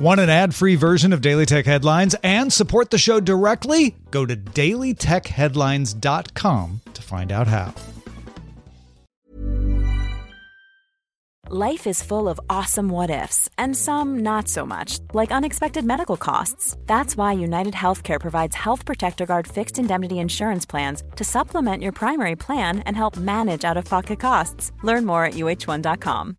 Want an ad free version of Daily Tech Headlines and support the show directly? Go to dailytechheadlines.com to find out how. Life is full of awesome what ifs, and some not so much, like unexpected medical costs. That's why United Healthcare provides Health Protector Guard fixed indemnity insurance plans to supplement your primary plan and help manage out of pocket costs. Learn more at uh1.com.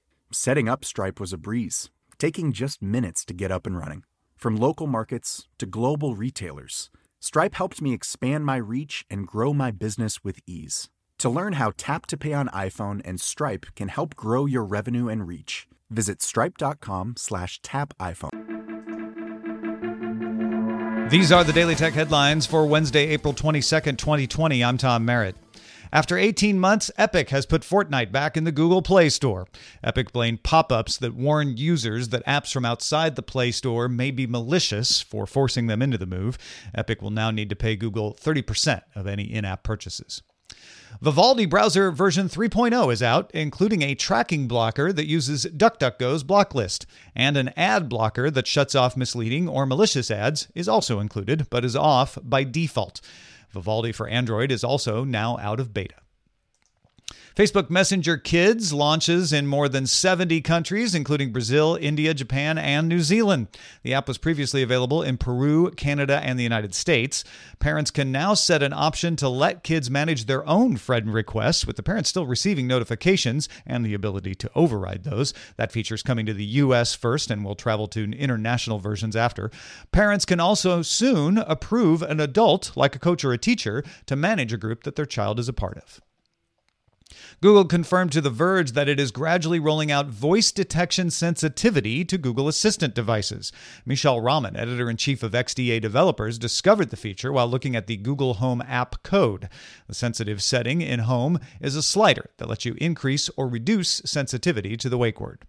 Setting up Stripe was a breeze, taking just minutes to get up and running. From local markets to global retailers, Stripe helped me expand my reach and grow my business with ease. To learn how Tap to Pay on iPhone and Stripe can help grow your revenue and reach, visit stripe.com slash tap iPhone. These are the Daily Tech headlines for Wednesday, April 22nd, 2020. I'm Tom Merritt. After 18 months, Epic has put Fortnite back in the Google Play Store. Epic blamed pop ups that warn users that apps from outside the Play Store may be malicious for forcing them into the move. Epic will now need to pay Google 30% of any in app purchases. Vivaldi browser version 3.0 is out, including a tracking blocker that uses DuckDuckGo's block list, and an ad blocker that shuts off misleading or malicious ads is also included, but is off by default. Vivaldi for Android is also now out of beta. Facebook Messenger Kids launches in more than 70 countries, including Brazil, India, Japan, and New Zealand. The app was previously available in Peru, Canada, and the United States. Parents can now set an option to let kids manage their own friend requests, with the parents still receiving notifications and the ability to override those. That feature is coming to the U.S. first and will travel to international versions after. Parents can also soon approve an adult, like a coach or a teacher, to manage a group that their child is a part of. Google confirmed to The Verge that it is gradually rolling out voice detection sensitivity to Google Assistant devices. Mishaal Rahman, editor in chief of XDA Developers, discovered the feature while looking at the Google Home app code. The sensitive setting in Home is a slider that lets you increase or reduce sensitivity to the wake word.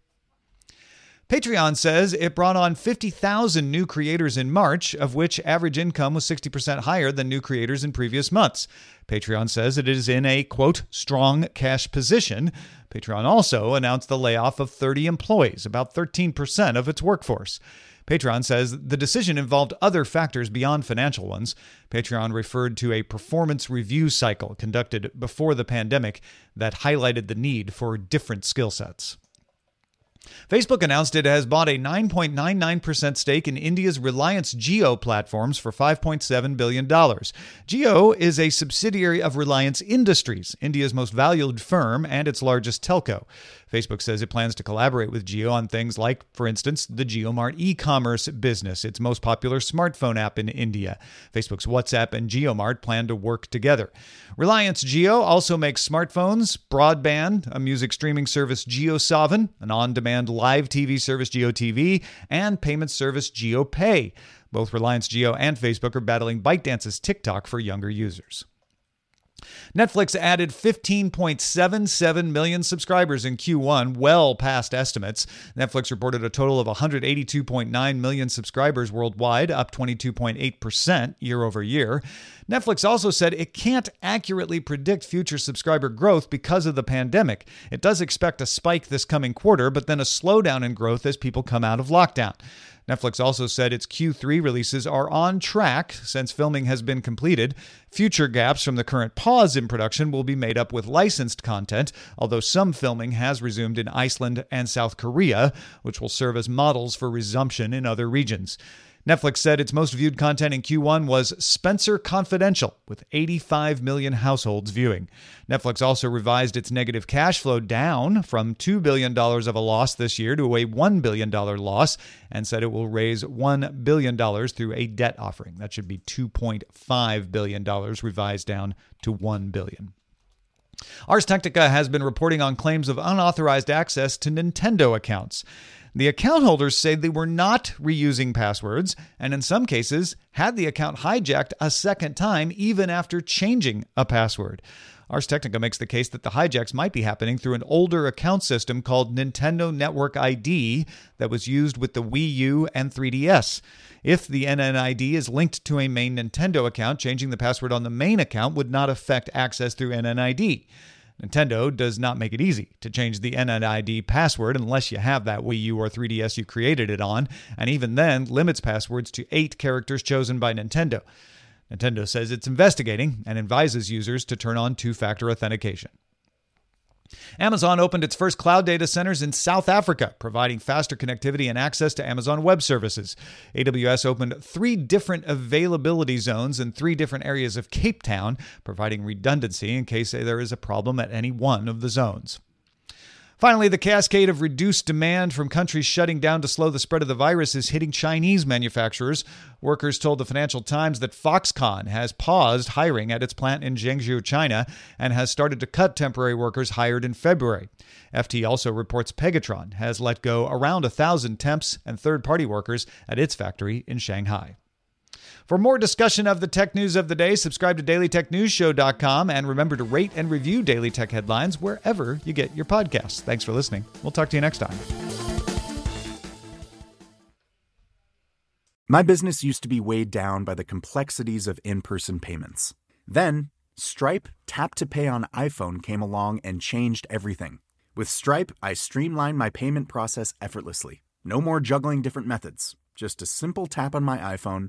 Patreon says it brought on 50,000 new creators in March, of which average income was 60% higher than new creators in previous months. Patreon says it is in a, quote, strong cash position. Patreon also announced the layoff of 30 employees, about 13% of its workforce. Patreon says the decision involved other factors beyond financial ones. Patreon referred to a performance review cycle conducted before the pandemic that highlighted the need for different skill sets. Facebook announced it has bought a 9.99% stake in India's Reliance Jio platforms for $5.7 billion. Jio is a subsidiary of Reliance Industries, India's most valued firm and its largest telco. Facebook says it plans to collaborate with Jio on things like, for instance, the JioMart e commerce business, its most popular smartphone app in India. Facebook's WhatsApp and JioMart plan to work together. Reliance Jio also makes smartphones, broadband, a music streaming service JioSaavn, an on demand live TV service JioTV and payment service JioPay. Both Reliance Jio and Facebook are battling ByteDance's TikTok for younger users. Netflix added 15.77 million subscribers in Q1, well past estimates. Netflix reported a total of 182.9 million subscribers worldwide, up 22.8% year over year. Netflix also said it can't accurately predict future subscriber growth because of the pandemic. It does expect a spike this coming quarter, but then a slowdown in growth as people come out of lockdown. Netflix also said its Q3 releases are on track since filming has been completed. Future gaps from the current pause in production will be made up with licensed content, although some filming has resumed in Iceland and South Korea, which will serve as models for resumption in other regions. Netflix said its most viewed content in Q1 was Spenser Confidential, with 85 million households viewing. Netflix also revised its negative cash flow down from $2 billion of a loss this year to a $1 billion loss and said it will raise $1 billion through a debt offering. That should be $2.5 billion, revised down to 1 billion. Ars Technica has been reporting on claims of unauthorized access to Nintendo accounts. The account holders say they were not reusing passwords and, in some cases, had the account hijacked a second time even after changing a password. Ars Technica makes the case that the hijacks might be happening through an older account system called Nintendo Network ID that was used with the Wii U and 3DS. If the NNID is linked to a main Nintendo account, changing the password on the main account would not affect access through NNID. Nintendo does not make it easy to change the NNID password unless you have that Wii U or 3DS you created it on, and even then limits passwords to eight characters chosen by Nintendo. Nintendo says it's investigating and advises users to turn on two factor authentication. Amazon opened its first cloud data centers in South Africa, providing faster connectivity and access to Amazon Web Services. AWS opened three different availability zones in three different areas of Cape Town, providing redundancy in case there is a problem at any one of the zones. Finally, the cascade of reduced demand from countries shutting down to slow the spread of the virus is hitting Chinese manufacturers. Workers told the Financial Times that Foxconn has paused hiring at its plant in Zhengzhou, China, and has started to cut temporary workers hired in February. FT also reports Pegatron has let go around a thousand temps and third party workers at its factory in Shanghai. For more discussion of the tech news of the day, subscribe to dailytechnewsshow.com and remember to rate and review Daily Tech Headlines wherever you get your podcasts. Thanks for listening. We'll talk to you next time. My business used to be weighed down by the complexities of in person payments. Then, Stripe Tap to Pay on iPhone came along and changed everything. With Stripe, I streamlined my payment process effortlessly. No more juggling different methods, just a simple tap on my iPhone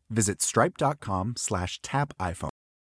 visit stripe.com slash tap iPhone.